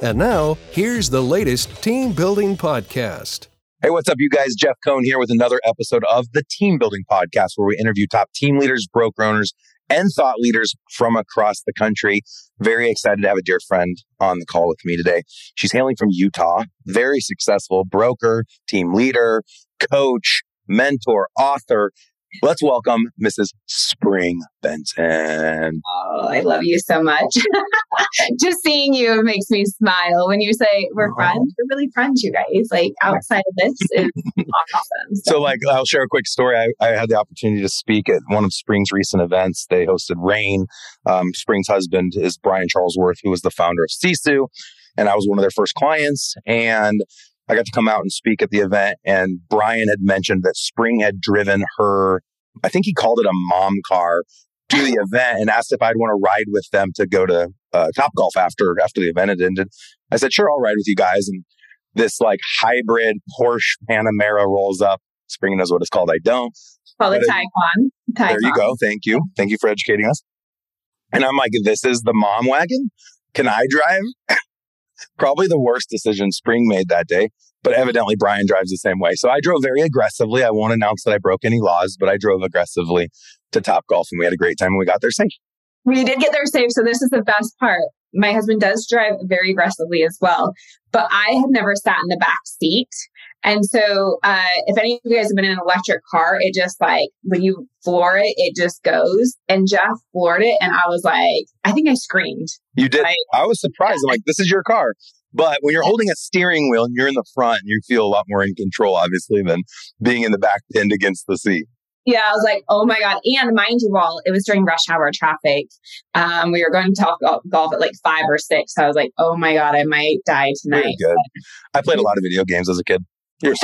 And now, here's the latest team building podcast. Hey, what's up, you guys? Jeff Cohn here with another episode of the Team Building Podcast, where we interview top team leaders, broker owners, and thought leaders from across the country. Very excited to have a dear friend on the call with me today. She's hailing from Utah, very successful broker, team leader, coach, mentor, author, Let's welcome Mrs. Spring Benton. Oh, I love you so much. Just seeing you makes me smile when you say we're oh. friends. We're really friends, you guys. Like outside of this is awesome. So. so. like, I'll share a quick story. I, I, had the opportunity to speak at one of Spring's recent events. They hosted Rain. Um, Spring's husband is Brian Charlesworth, who was the founder of Sisu. And I was one of their first clients. And I got to come out and speak at the event, and Brian had mentioned that Spring had driven her, I think he called it a mom car, to the event and asked if I'd want to ride with them to go to uh, Top Golf after after the event had ended. I said, "Sure, I'll ride with you guys." And this like hybrid Porsche Panamera rolls up. Spring knows what it's called. I don't. Call it Taycan. There you go. Thank you. Thank you for educating us. And I'm like, "This is the mom wagon. Can I drive?" Probably the worst decision Spring made that day, but evidently Brian drives the same way. So I drove very aggressively. I won't announce that I broke any laws, but I drove aggressively to Top Golf and we had a great time and we got there safe. We did get there safe. So this is the best part. My husband does drive very aggressively as well, but I have never sat in the back seat. And so, uh, if any of you guys have been in an electric car, it just like when you floor it, it just goes. And Jeff floored it, and I was like, I think I screamed. You did. I was surprised. I'm like, this is your car. But when you're holding a steering wheel and you're in the front, you feel a lot more in control, obviously, than being in the back pinned against the seat. Yeah, I was like, oh my God. And mind you, all, it was during rush hour traffic. Um, we were going to Top Golf at like five or six. So I was like, oh my God, I might die tonight. good. I played a lot of video games as a kid. It's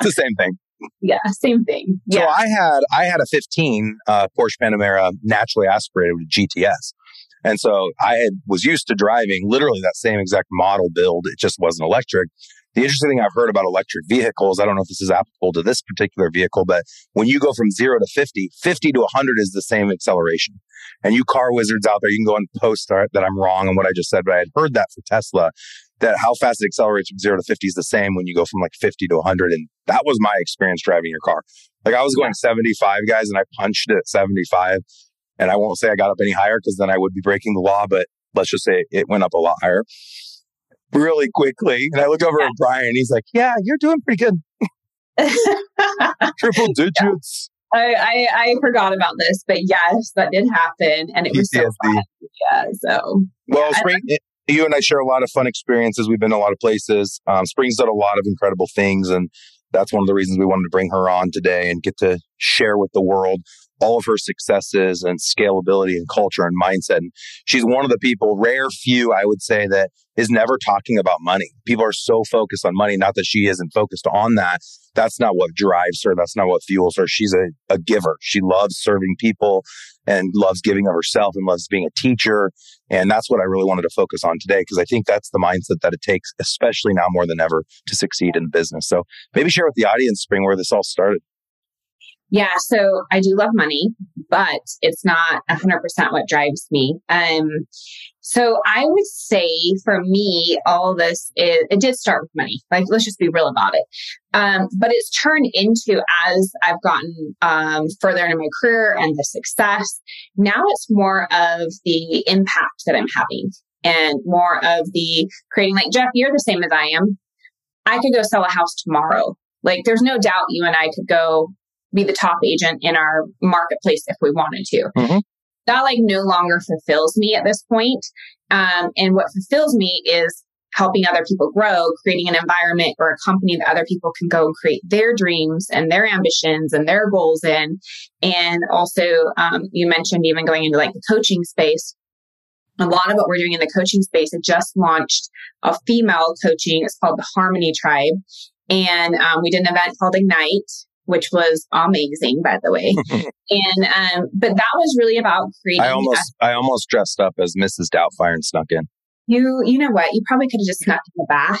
the same thing. Yeah, same thing. Yeah. So I had I had a 15 uh, Porsche Panamera naturally aspirated with GTS. And so I had, was used to driving literally that same exact model build. It just wasn't electric. The interesting thing I've heard about electric vehicles, I don't know if this is applicable to this particular vehicle, but when you go from zero to 50, 50 to 100 is the same acceleration. And you car wizards out there, you can go and post that I'm wrong on what I just said, but I had heard that for Tesla, that how fast it accelerates from zero to 50 is the same when you go from like 50 to 100. And that was my experience driving your car. Like I was going 75 guys and I punched it at 75 and I won't say I got up any higher because then I would be breaking the law, but let's just say it went up a lot higher really quickly. And I look over at Brian, he's like, Yeah, you're doing pretty good. Triple digits. I, I, I, forgot about this, but yes, that did happen. And it PTSD. was so fun. Yeah. So, well, yeah, Spring, you and I share a lot of fun experiences. We've been a lot of places. Um, Spring's done a lot of incredible things. And that's one of the reasons we wanted to bring her on today and get to share with the world all of her successes and scalability and culture and mindset. And she's one of the people, rare few, I would say, that is never talking about money. People are so focused on money, not that she isn't focused on that. That's not what drives her. That's not what fuels her. She's a, a giver. She loves serving people and loves giving of herself and loves being a teacher. And that's what I really wanted to focus on today because I think that's the mindset that it takes, especially now more than ever, to succeed in business. So maybe share with the audience, Spring, where this all started. Yeah, so I do love money, but it's not 100% what drives me. Um, so I would say for me, all this is, it did start with money. Like, let's just be real about it. Um, but it's turned into as I've gotten um, further into my career and the success. Now it's more of the impact that I'm having and more of the creating. Like Jeff, you're the same as I am. I could go sell a house tomorrow. Like, there's no doubt you and I could go be the top agent in our marketplace if we wanted to. Mm-hmm. That like no longer fulfills me at this point. Um, and what fulfills me is helping other people grow, creating an environment or a company that other people can go and create their dreams and their ambitions and their goals in. And also, um, you mentioned even going into like the coaching space. a lot of what we're doing in the coaching space, it just launched a female coaching. It's called the Harmony Tribe. And um, we did an event called Ignite, which was amazing, by the way. and um, but that was really about creating. I almost a- I almost dressed up as Mrs. Doubtfire and snuck in. You you know what? You probably could have just snuck in the back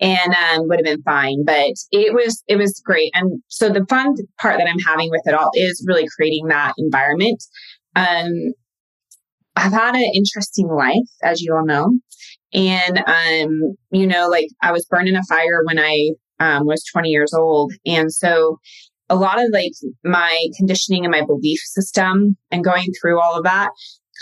and um, would have been fine. But it was it was great. And so the fun part that I'm having with it all is really creating that environment. Um, I've had an interesting life, as you all know. And, um, you know, like I was burned in a fire when I um, was 20 years old. And so a lot of like my conditioning and my belief system and going through all of that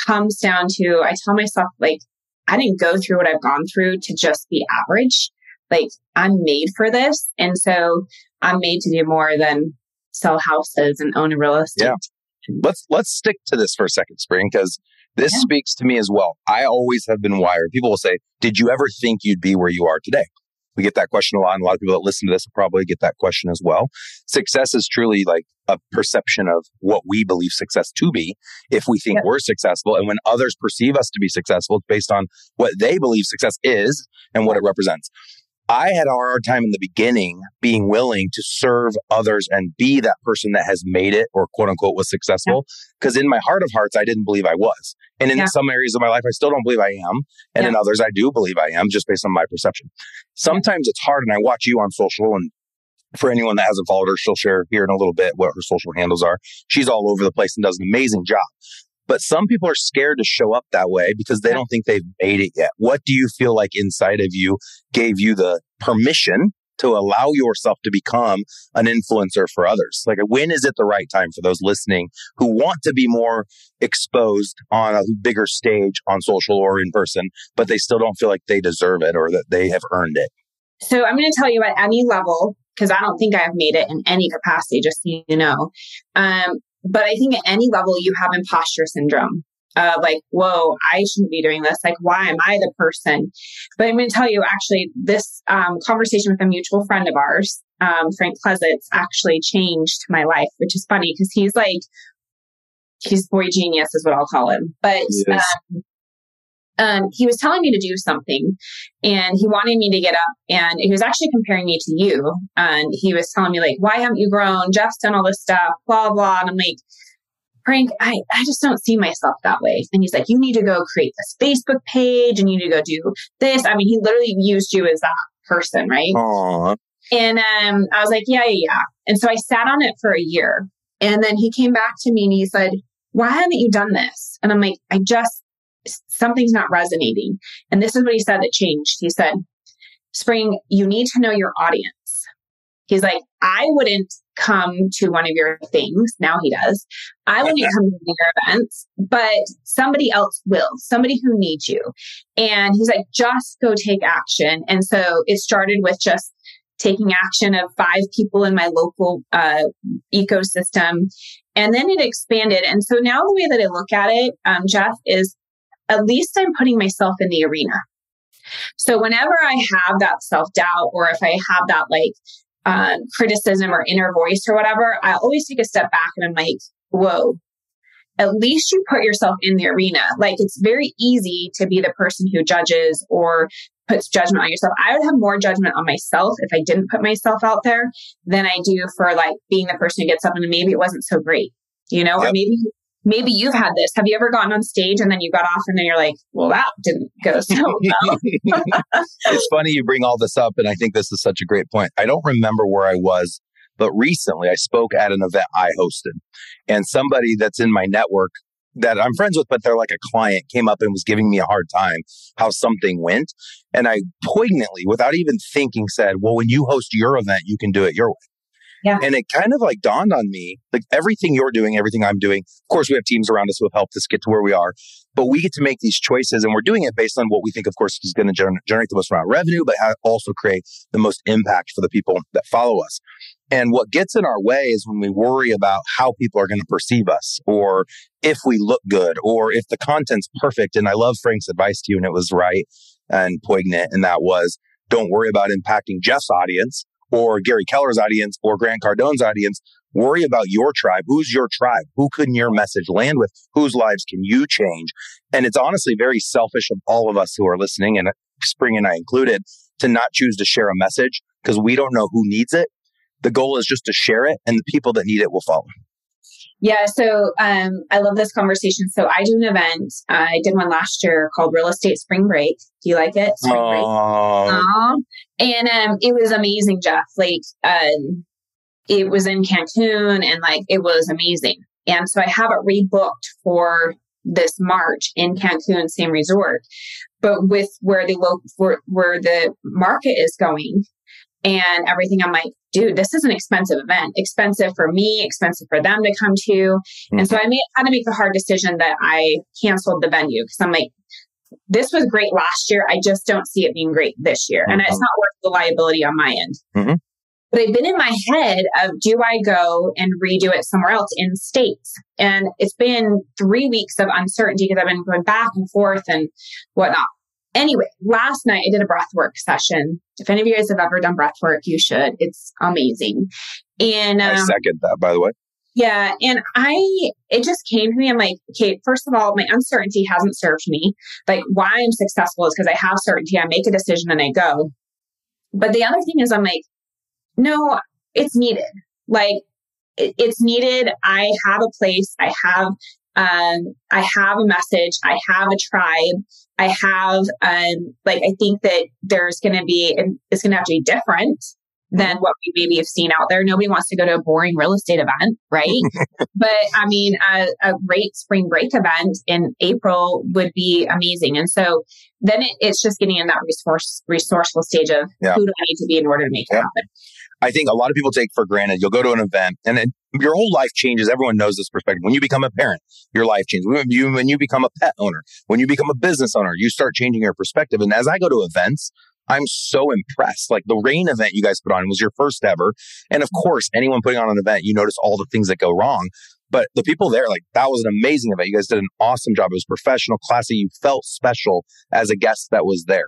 comes down to I tell myself, like, I didn't go through what I've gone through to just be average. Like, I'm made for this. And so I'm made to do more than sell houses and own a real estate. Yeah. Let's let's stick to this for a second, Spring, because this yeah. speaks to me as well. I always have been wired. People will say, Did you ever think you'd be where you are today? We get that question a lot, and a lot of people that listen to this will probably get that question as well. Success is truly like a perception of what we believe success to be if we think we're successful. And when others perceive us to be successful, it's based on what they believe success is and what it represents. I had a hard time in the beginning being willing to serve others and be that person that has made it or quote unquote was successful. Because yeah. in my heart of hearts, I didn't believe I was. And in yeah. some areas of my life, I still don't believe I am. And yeah. in others, I do believe I am just based on my perception. Sometimes it's hard. And I watch you on social and for anyone that hasn't followed her, she'll share here in a little bit what her social handles are. She's all over the place and does an amazing job. But some people are scared to show up that way because they don't think they've made it yet. What do you feel like inside of you gave you the permission to allow yourself to become an influencer for others? Like, when is it the right time for those listening who want to be more exposed on a bigger stage on social or in person, but they still don't feel like they deserve it or that they have earned it? So, I'm going to tell you at any level, because I don't think I've made it in any capacity, just so you know. Um, but I think at any level, you have imposter syndrome. Uh, like, whoa, I shouldn't be doing this. Like, why am I the person? But I'm going to tell you, actually, this um, conversation with a mutual friend of ours, um, Frank Klesitz, actually changed my life, which is funny because he's like, he's boy genius, is what I'll call him. But yes. um, um, he was telling me to do something and he wanted me to get up and he was actually comparing me to you. And he was telling me, like, why haven't you grown? Jeff's done all this stuff, blah, blah. And I'm like, Frank, I, I just don't see myself that way. And he's like, you need to go create this Facebook page and you need to go do this. I mean, he literally used you as that person, right? Aww. And um, I was like, yeah, yeah, yeah. And so I sat on it for a year. And then he came back to me and he said, why haven't you done this? And I'm like, I just something's not resonating. And this is what he said that changed. He said, Spring, you need to know your audience. He's like, I wouldn't come to one of your things. Now he does. I wouldn't come to your events, but somebody else will, somebody who needs you. And he's like, just go take action. And so it started with just taking action of five people in my local uh, ecosystem. And then it expanded. And so now the way that I look at it, um, Jeff, is at least I'm putting myself in the arena. So whenever I have that self doubt or if I have that like uh, criticism or inner voice or whatever, I always take a step back and I'm like, whoa, at least you put yourself in the arena. Like it's very easy to be the person who judges or puts judgment on yourself. I would have more judgment on myself if I didn't put myself out there than I do for like being the person who gets up and maybe it wasn't so great, you know, yep. or maybe maybe you've had this. Have you ever gotten on stage and then you got off and then you're like, well, that didn't go so well? it's funny you bring all this up. And I think this is such a great point. I don't remember where I was, but recently I spoke at an event I hosted and somebody that's in my network that I'm friends with, but they're like a client came up and was giving me a hard time how something went. And I poignantly, without even thinking, said, well, when you host your event, you can do it your way. Yeah. And it kind of like dawned on me, like everything you're doing, everything I'm doing. Of course, we have teams around us who have helped us get to where we are, but we get to make these choices and we're doing it based on what we think, of course, is going to gener- generate the most amount of revenue, but also create the most impact for the people that follow us. And what gets in our way is when we worry about how people are going to perceive us or if we look good or if the content's perfect. And I love Frank's advice to you, and it was right and poignant. And that was don't worry about impacting Jeff's audience or Gary Keller's audience or Grant Cardone's audience. Worry about your tribe. Who's your tribe? Who can your message land with? Whose lives can you change? And it's honestly very selfish of all of us who are listening, and Spring and I included, to not choose to share a message because we don't know who needs it. The goal is just to share it, and the people that need it will follow. Yeah, so um, I love this conversation. So I do an event. I did one last year called Real Estate Spring Break. Do you like it? Spring Break. Aww. And um, it was amazing, Jeff. Like um, it was in Cancun, and like it was amazing. And so I have it rebooked for this March in Cancun, same resort, but with where the where, where the market is going and everything, I'm like, dude, this is an expensive event, expensive for me, expensive for them to come to. Mm-hmm. And so I made, had to make the hard decision that I canceled the venue because I'm like, this was great last year. I just don't see it being great this year. Mm-hmm. And it's mm-hmm. not worth the liability on my end. Mm-hmm. But I've been in my head of do I go and redo it somewhere else in states? And it's been three weeks of uncertainty because I've been going back and forth and whatnot. Anyway, last night I did a breathwork session. If any of you guys have ever done breathwork, you should. It's amazing. And um, I second that, by the way. Yeah. And I, it just came to me. I'm like, okay, first of all, my uncertainty hasn't served me. Like, why I'm successful is because I have certainty. I make a decision and I go. But the other thing is, I'm like, no, it's needed. Like, it's needed. I have a place. I have um, I have a message. I have a tribe. I have, um, like, I think that there's going to be, and it's going to have to be different than what we maybe have seen out there. Nobody wants to go to a boring real estate event, right? but I mean, a, a, great spring break event in April would be amazing. And so then it, it's just getting in that resource resourceful stage of yeah. who do I need to be in order to make yeah. it happen. I think a lot of people take for granted. You'll go to an event and it, your whole life changes. Everyone knows this perspective. When you become a parent, your life changes. When you, when you become a pet owner, when you become a business owner, you start changing your perspective. And as I go to events, I'm so impressed. Like the rain event you guys put on was your first ever. And of course, anyone putting on an event, you notice all the things that go wrong. But the people there, like that was an amazing event. You guys did an awesome job. It was professional, classy. You felt special as a guest that was there.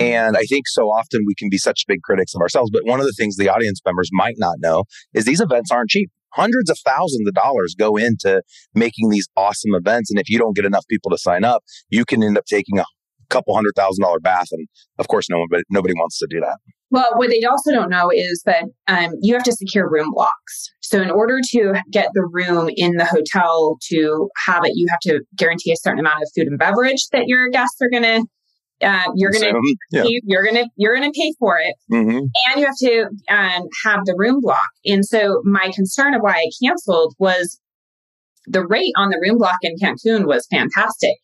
And I think so often we can be such big critics of ourselves. But one of the things the audience members might not know is these events aren't cheap. Hundreds of thousands of dollars go into making these awesome events. And if you don't get enough people to sign up, you can end up taking a couple hundred thousand dollar bath. And of course, no one, but nobody wants to do that. Well, what they also don't know is that um, you have to secure room blocks. So, in order to get the room in the hotel to have it, you have to guarantee a certain amount of food and beverage that your guests are going to uh, you're gonna yeah. you're gonna you're gonna pay for it, mm-hmm. and you have to um, have the room block. And so my concern of why I canceled was the rate on the room block in Cancun was fantastic.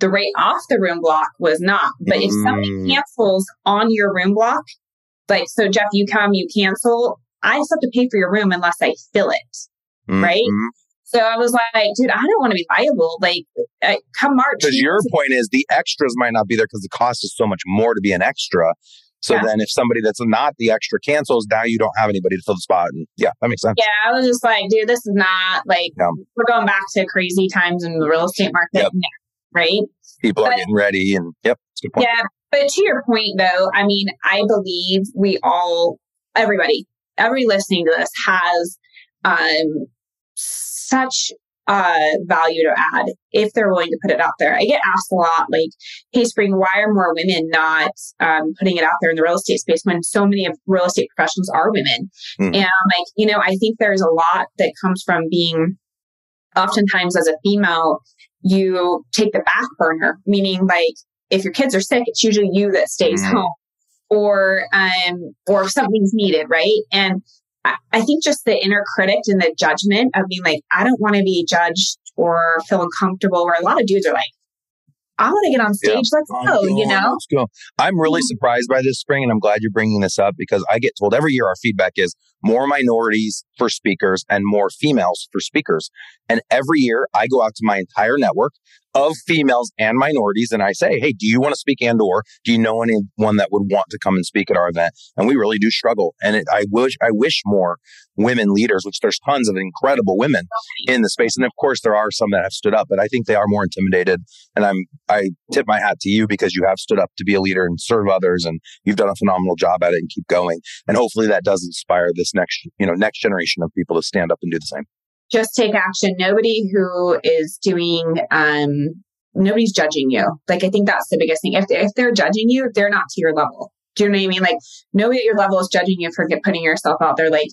The rate off the room block was not. But mm. if somebody cancels on your room block, like so, Jeff, you come, you cancel, I still have to pay for your room unless I fill it, mm-hmm. right? So I was like, dude, I don't want to be liable. Like, uh, come March. Because your point is the extras might not be there because the cost is so much more to be an extra. So yeah. then if somebody that's not the extra cancels, now you don't have anybody to fill the spot. And yeah, that makes sense. Yeah, I was just like, dude, this is not like, yeah. we're going back to crazy times in the real estate market yep. now, right? People but, are getting ready and yep, Yeah. But to your point though, I mean, I believe we all, everybody, every listening to this has um, such uh, value to add if they're willing to put it out there. I get asked a lot, like, "Hey, Spring, why are more women not um, putting it out there in the real estate space when so many of real estate professionals are women?" Mm. And like, you know, I think there's a lot that comes from being, oftentimes as a female, you take the back burner, meaning like if your kids are sick, it's usually you that stays mm. home, or um, or if something's needed, right? And I think just the inner critic and the judgment of being like, I don't want to be judged or feel uncomfortable, where a lot of dudes are like, I want to get on stage. Yeah. Let's go, you know? Let's go. I'm really surprised by this spring, and I'm glad you're bringing this up because I get told every year our feedback is more minorities for speakers and more females for speakers. And every year I go out to my entire network. of females and minorities. And I say, hey, do you want to speak and or do you know anyone that would want to come and speak at our event? And we really do struggle. And it, I wish, I wish more women leaders, which there's tons of incredible women in the space. And of course, there are some that have stood up, but I think they are more intimidated. And I'm, I tip my hat to you because you have stood up to be a leader and serve others. And you've done a phenomenal job at it and keep going. And hopefully that does inspire this next, you know, next generation of people to stand up and do the same just take action. Nobody who is doing, um, nobody's judging you. Like, I think that's the biggest thing. If, if they're judging you, they're not to your level. Do you know what I mean? Like, nobody at your level is judging you for putting yourself out there. Like,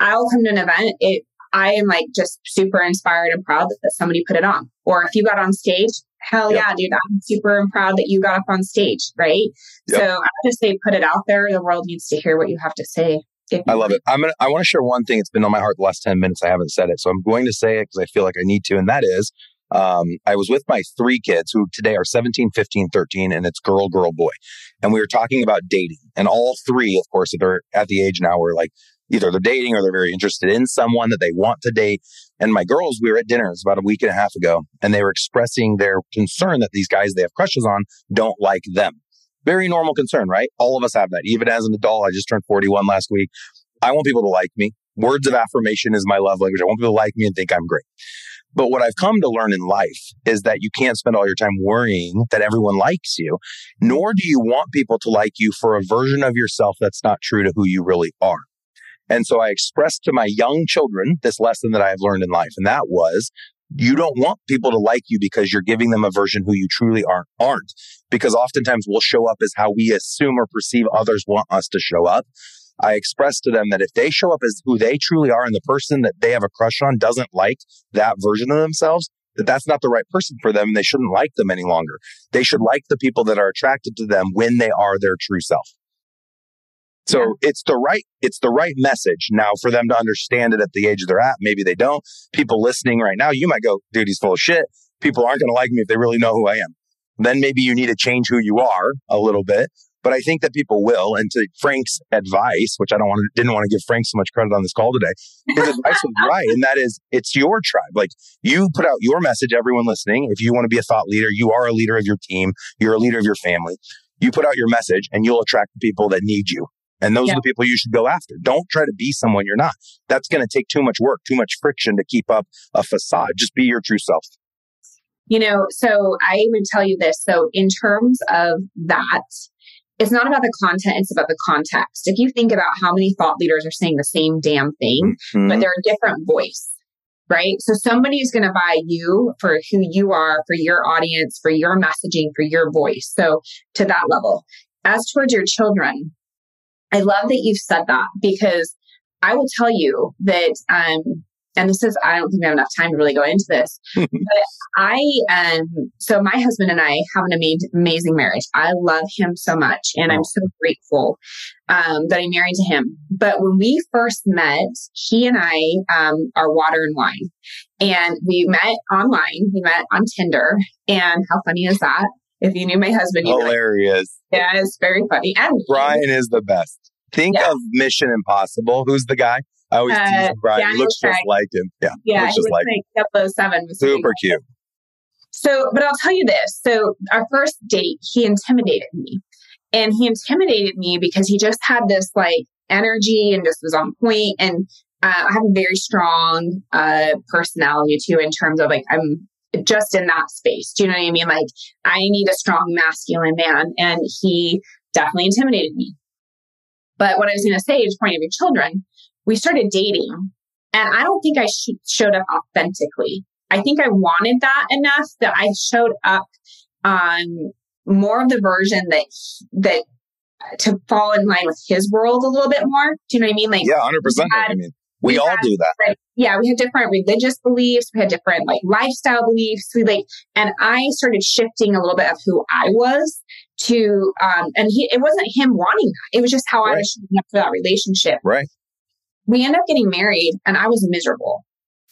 I, will come to an event. It, I am like just super inspired and proud that, that somebody put it on. Or if you got on stage, hell yep. yeah, dude, I'm super proud that you got up on stage, right? Yep. So I just say put it out there. The world needs to hear what you have to say. I love it. I'm gonna. I want to share one thing. It's been on my heart the last ten minutes. I haven't said it, so I'm going to say it because I feel like I need to. And that is, um, I was with my three kids who today are 17, 15, 13, and it's girl, girl, boy. And we were talking about dating. And all three, of course, they're at the age now where like either they're dating or they're very interested in someone that they want to date. And my girls, we were at dinner, it was about a week and a half ago, and they were expressing their concern that these guys they have crushes on don't like them. Very normal concern, right? All of us have that. Even as an adult, I just turned 41 last week. I want people to like me. Words of affirmation is my love language. I want people to like me and think I'm great. But what I've come to learn in life is that you can't spend all your time worrying that everyone likes you, nor do you want people to like you for a version of yourself that's not true to who you really are. And so I expressed to my young children this lesson that I have learned in life. And that was you don't want people to like you because you're giving them a version who you truly aren't, aren't. Because oftentimes we'll show up as how we assume or perceive others want us to show up. I expressed to them that if they show up as who they truly are and the person that they have a crush on doesn't like that version of themselves, that that's not the right person for them. and They shouldn't like them any longer. They should like the people that are attracted to them when they are their true self. So yeah. it's the right, it's the right message now for them to understand it at the age they're at. Maybe they don't. People listening right now, you might go, dude, he's full of shit. People aren't going to like me if they really know who I am. Then maybe you need to change who you are a little bit. But I think that people will. And to Frank's advice, which I don't want to, didn't want to give Frank so much credit on this call today, his advice was right. And that is, it's your tribe. Like you put out your message, everyone listening. If you want to be a thought leader, you are a leader of your team. You're a leader of your family. You put out your message and you'll attract the people that need you. And those yeah. are the people you should go after. Don't try to be someone you're not. That's going to take too much work, too much friction to keep up a facade. Just be your true self. You know, so I would tell you this. So, in terms of that, it's not about the content, it's about the context. If you think about how many thought leaders are saying the same damn thing, mm-hmm. but they're a different voice, right? So somebody is going to buy you for who you are, for your audience, for your messaging, for your voice. So to that level. As towards your children, I love that you've said that because I will tell you that um, and this is I don't think we have enough time to really go into this. but I um so my husband and I have an amazing amazing marriage. I love him so much and I'm so grateful um, that I'm married to him. But when we first met, he and I um, are water and wine. And we met online. We met on Tinder. And how funny is that? If you knew my husband, you hilarious. Like, yeah, it's very funny. And Brian is the best. Think yeah. of Mission Impossible. Who's the guy? I always uh, tease Brian. Daniel he looks Craig. just like him. Yeah. Yeah. Looks just like, like 007 was super cute. So, but I'll tell you this. So, our first date, he intimidated me. And he intimidated me because he just had this like energy and just was on point. And uh, I have a very strong uh, personality too, in terms of like, I'm just in that space. Do you know what I mean? Like, I need a strong masculine man. And he definitely intimidated me. But what I was going to say, to point of your children, we started dating and I don't think I sh- showed up authentically. I think I wanted that enough that I showed up on more of the version that that to fall in line with his world a little bit more. Do you know what I mean? Like yeah, hundred percent. I mean, we, we all do that. Yeah, we had different religious beliefs. We had different like lifestyle beliefs. We like, and I started shifting a little bit of who I was to, um, and he, it wasn't him wanting that. It was just how right. I was showing up for that relationship. Right we ended up getting married and I was miserable.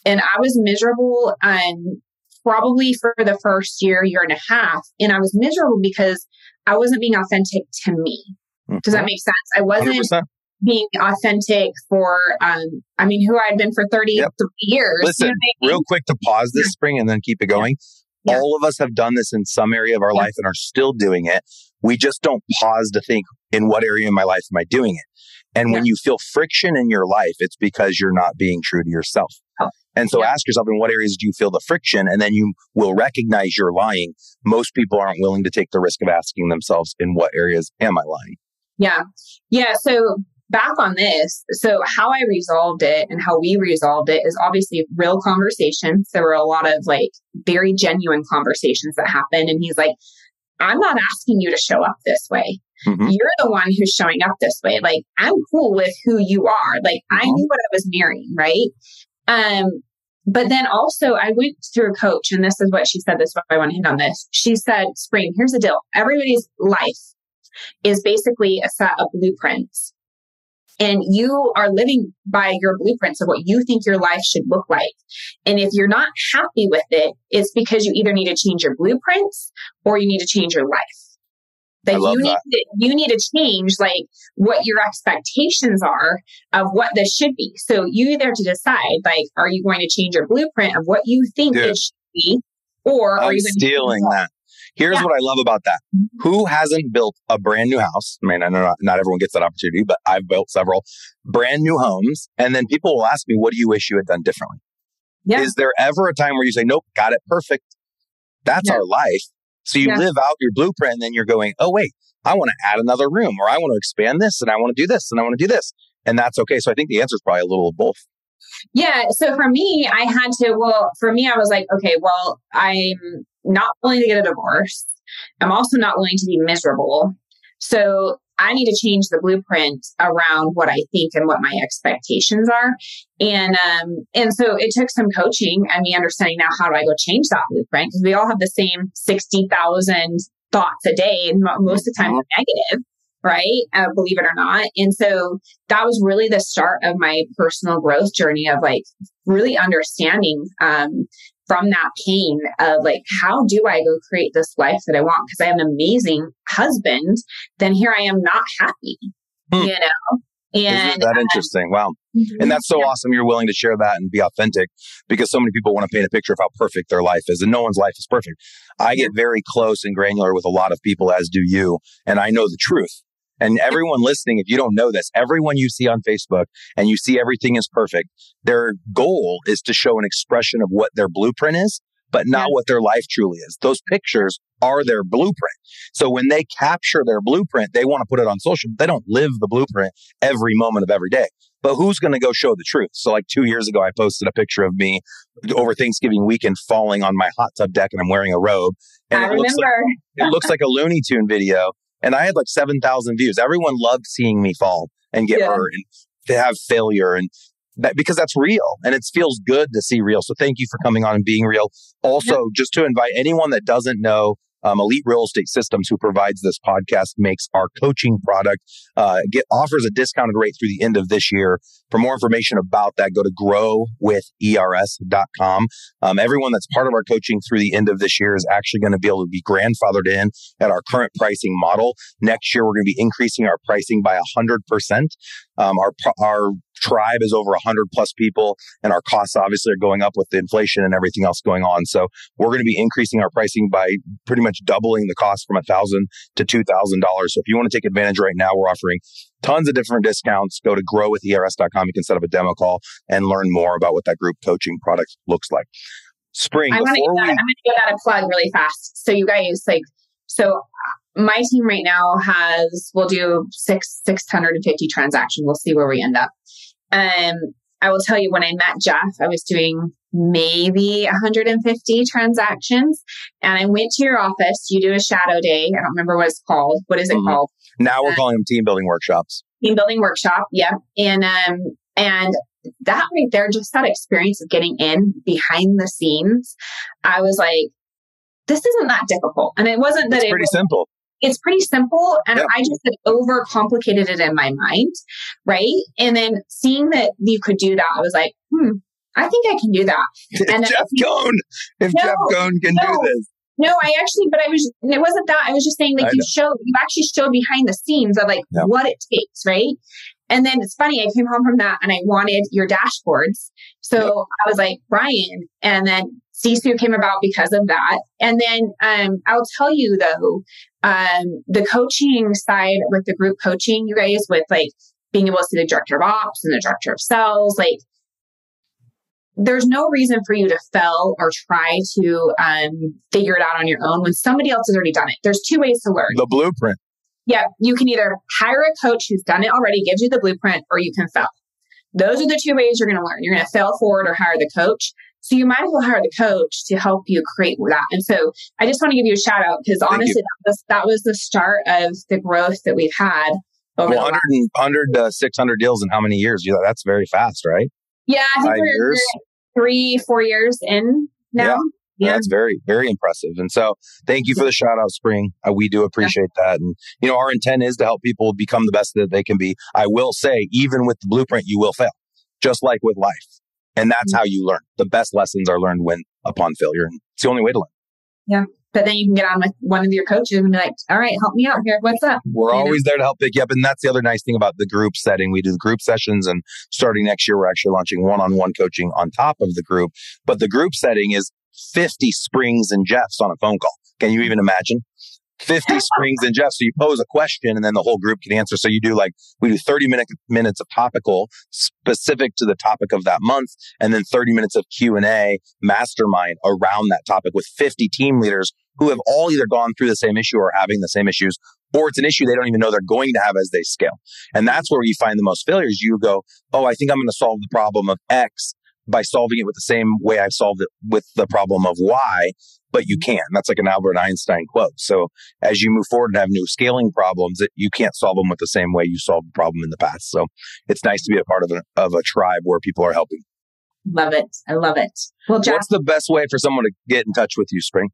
And I was miserable and probably for the first year, year and a half. And I was miserable because I wasn't being authentic to me. Mm-hmm. Does that make sense? I wasn't 100%. Being authentic for, um, I mean, who I'd been for 33 yep. years. Listen, you know I mean? real quick to pause this spring and then keep it going. Yeah. All of us have done this in some area of our yeah. life and are still doing it. We just don't pause to think, in what area of my life am I doing it? And yeah. when you feel friction in your life, it's because you're not being true to yourself. Oh. And so ask yourself, in what areas do you feel the friction? And then you will recognize you're lying. Most people aren't willing to take the risk of asking themselves, in what areas am I lying? Yeah. Yeah. So back on this, so how I resolved it and how we resolved it is obviously real conversations. There were a lot of like very genuine conversations that happened. And he's like, I'm not asking you to show up this way. Mm-hmm. You're the one who's showing up this way. Like, I'm cool with who you are. Like, mm-hmm. I knew what I was marrying, right? Um, but then also I went through a coach, and this is what she said. This is what I want to hit on this. She said, Spring, here's the deal. Everybody's life is basically a set of blueprints and you are living by your blueprints of what you think your life should look like. And if you're not happy with it, it's because you either need to change your blueprints or you need to change your life. That you need to, you need to change like what your expectations are of what this should be. So you either to decide like, are you going to change your blueprint of what you think Dude, it should be, or I'm are you stealing that? Here's yeah. what I love about that. Mm-hmm. Who hasn't built a brand new house? I mean, I know not, not everyone gets that opportunity, but I've built several brand new homes. And then people will ask me, what do you wish you had done differently? Yeah. Is there ever a time where you say, nope, got it perfect? That's yeah. our life. So you live out your blueprint and then you're going, oh, wait, I want to add another room or I want to expand this and I want to do this and I want to do this. And that's okay. So I think the answer is probably a little of both. Yeah. So for me, I had to, well, for me, I was like, okay, well, I'm not willing to get a divorce. I'm also not willing to be miserable. So I need to change the blueprint around what I think and what my expectations are. And um, and so it took some coaching and me understanding now how do I go change that blueprint because we all have the same sixty thousand thoughts a day, and most of the time negative right? Uh, believe it or not. And so that was really the start of my personal growth journey of like really understanding um, from that pain of like, how do I go create this life that I want? Because I have an amazing husband, then here I am not happy, hmm. you know? And Isn't that um, interesting? Wow. Mm-hmm. And that's so yeah. awesome. You're willing to share that and be authentic because so many people want to paint a picture of how perfect their life is and no one's life is perfect. I get very close and granular with a lot of people, as do you. And I know the truth. And everyone listening, if you don't know this, everyone you see on Facebook and you see everything is perfect, their goal is to show an expression of what their blueprint is, but not what their life truly is. Those pictures are their blueprint. So when they capture their blueprint, they want to put it on social, they don't live the blueprint every moment of every day. But who's going to go show the truth? So like two years ago, I posted a picture of me over Thanksgiving weekend falling on my hot tub deck and I'm wearing a robe. And I it remember. Looks like, it looks like a Looney Tune video. And I had like 7,000 views. Everyone loved seeing me fall and get yeah. hurt and to have failure and that, because that's real and it feels good to see real. So thank you for coming on and being real. Also, yeah. just to invite anyone that doesn't know um, Elite Real Estate Systems, who provides this podcast, makes our coaching product. Uh, get offers a discounted rate through the end of this year. For more information about that, go to growwithers.com. Um, everyone that's part of our coaching through the end of this year is actually going to be able to be grandfathered in at our current pricing model. Next year, we're going to be increasing our pricing by 100%. Um, our, our tribe is over 100 plus people and our costs obviously are going up with the inflation and everything else going on. So we're going to be increasing our pricing by pretty much doubling the cost from a thousand to two thousand dollars. So if you want to take advantage right now we're offering tons of different discounts. Go to growwithers.com you can set up a demo call and learn more about what that group coaching product looks like. Spring I before we... i'm going to give that a plug really fast. So you guys like so uh, my team right now has we'll do six 650 transactions. We'll see where we end up um, I will tell you when I met Jeff, I was doing maybe 150 transactions. And I went to your office. You do a shadow day. I don't remember what it's called. What is it mm-hmm. called? Now we're uh, calling them team building workshops. Team building workshop. Yeah. And, um, and that right there, just that experience of getting in behind the scenes, I was like, this isn't that difficult. And it wasn't that it's it pretty was, simple it's pretty simple and i just had overcomplicated it in my mind right? And then seeing that you could do that i was like hmm i think i can do that. If and jeff cohn. If no, jeff cohn can no, do this. No i actually but i was it wasn't that i was just saying like I you know. showed you actually showed behind the scenes of like what it takes right and then it's funny, I came home from that and I wanted your dashboards. So. I was like, Brian, and then Sisu came about because of that. And then um, I'll tell you though, um, the coaching side with the group coaching, you guys, with like being able to see the director of ops and the director of sales, like there's no reason for you to fail or try to um, figure it out on your own when somebody else has already done it. There's two ways to learn. The blueprint. Yeah, you can either hire a coach who's done it already, gives you the blueprint, or you can fail. Those are the two ways you're going to learn. You're going to fail forward or hire the coach. So you might as well hire the coach to help you create that. And so I just want to give you a shout out because honestly, that was, that was the start of the growth that we've had over 100, 100 uh, 600 deals in how many years? Yeah, that's very fast, right? Yeah, I think Five we're, years. three, four years in now. Yeah. That's very, very impressive. And so thank you for the shout out, Spring. Uh, we do appreciate yeah. that. And, you know, our intent is to help people become the best that they can be. I will say, even with the blueprint, you will fail, just like with life. And that's mm-hmm. how you learn. The best lessons are learned when upon failure. And it's the only way to learn. Yeah. But then you can get on with one of your coaches and be like, all right, help me out here. What's up? We're you always know? there to help pick you up. And that's the other nice thing about the group setting. We do the group sessions and starting next year, we're actually launching one-on-one coaching on top of the group. But the group setting is 50 Springs and Jeffs on a phone call. Can you even imagine? 50 Springs and Jeffs. So you pose a question and then the whole group can answer. So you do like, we do 30 minute, minutes of topical specific to the topic of that month. And then 30 minutes of Q and A mastermind around that topic with 50 team leaders who have all either gone through the same issue or having the same issues, or it's an issue they don't even know they're going to have as they scale. And that's where you find the most failures. You go, Oh, I think I'm going to solve the problem of X by solving it with the same way I've solved it with the problem of why, but you can. That's like an Albert Einstein quote. So as you move forward and have new scaling problems, that you can't solve them with the same way you solved the problem in the past. So it's nice to be a part of a, of a tribe where people are helping. Love it. I love it. Well, Jack, what's the best way for someone to get in touch with you, Spring?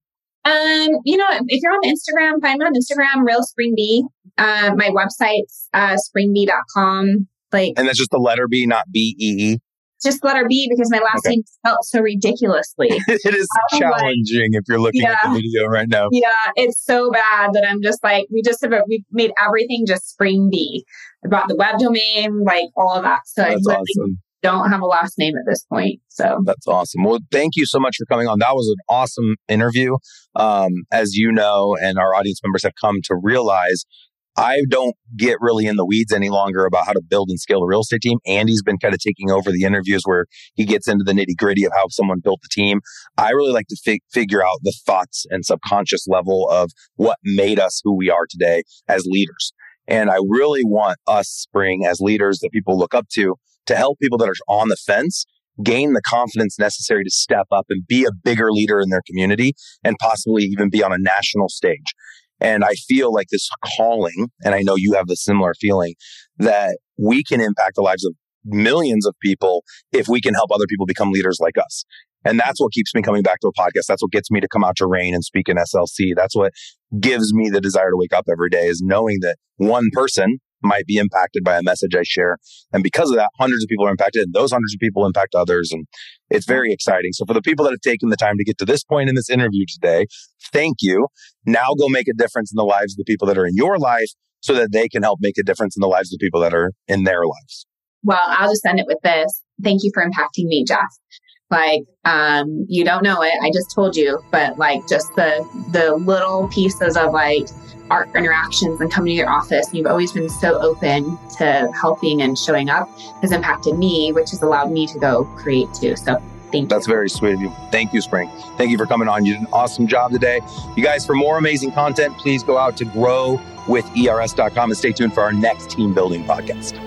Um, you know, if you're on Instagram, find me on Instagram, Real Spring B. Uh, my website's uh, springb.com. Like, and that's just the letter B, not B E E just letter B because my last okay. name spelled so ridiculously. it is challenging like, if you're looking yeah, at the video right now. Yeah, it's so bad that I'm just like, we just have, a, we made everything just Spring B. I bought the web domain, like all of that. So That's I awesome. don't have a last name at this point. So That's awesome. Well, thank you so much for coming on. That was an awesome interview. Um, as you know, and our audience members have come to realize, I don't get really in the weeds any longer about how to build and scale a real estate team. Andy's been kind of taking over the interviews where he gets into the nitty gritty of how someone built the team. I really like to fi- figure out the thoughts and subconscious level of what made us who we are today as leaders. And I really want us, Spring, as leaders that people look up to, to help people that are on the fence gain the confidence necessary to step up and be a bigger leader in their community and possibly even be on a national stage. And I feel like this calling, and I know you have the similar feeling, that we can impact the lives of millions of people if we can help other people become leaders like us. And that's what keeps me coming back to a podcast. That's what gets me to come out to rain and speak in SLC. That's what gives me the desire to wake up every day is knowing that one person might be impacted by a message I share. And because of that, hundreds of people are impacted and those hundreds of people impact others. And it's very exciting. So for the people that have taken the time to get to this point in this interview today, thank you. Now go make a difference in the lives of the people that are in your life so that they can help make a difference in the lives of the people that are in their lives. Well, I'll just end it with this. Thank you for impacting me, Jeff. Like, um, you don't know it. I just told you, but like just the the little pieces of like our interactions and coming to your office, And you've always been so open to helping and showing up has impacted me, which has allowed me to go create too. So thank you. That's very sweet of you. Thank you, Spring. Thank you for coming on. You did an awesome job today. You guys, for more amazing content, please go out to growwithers.com and stay tuned for our next team building podcast.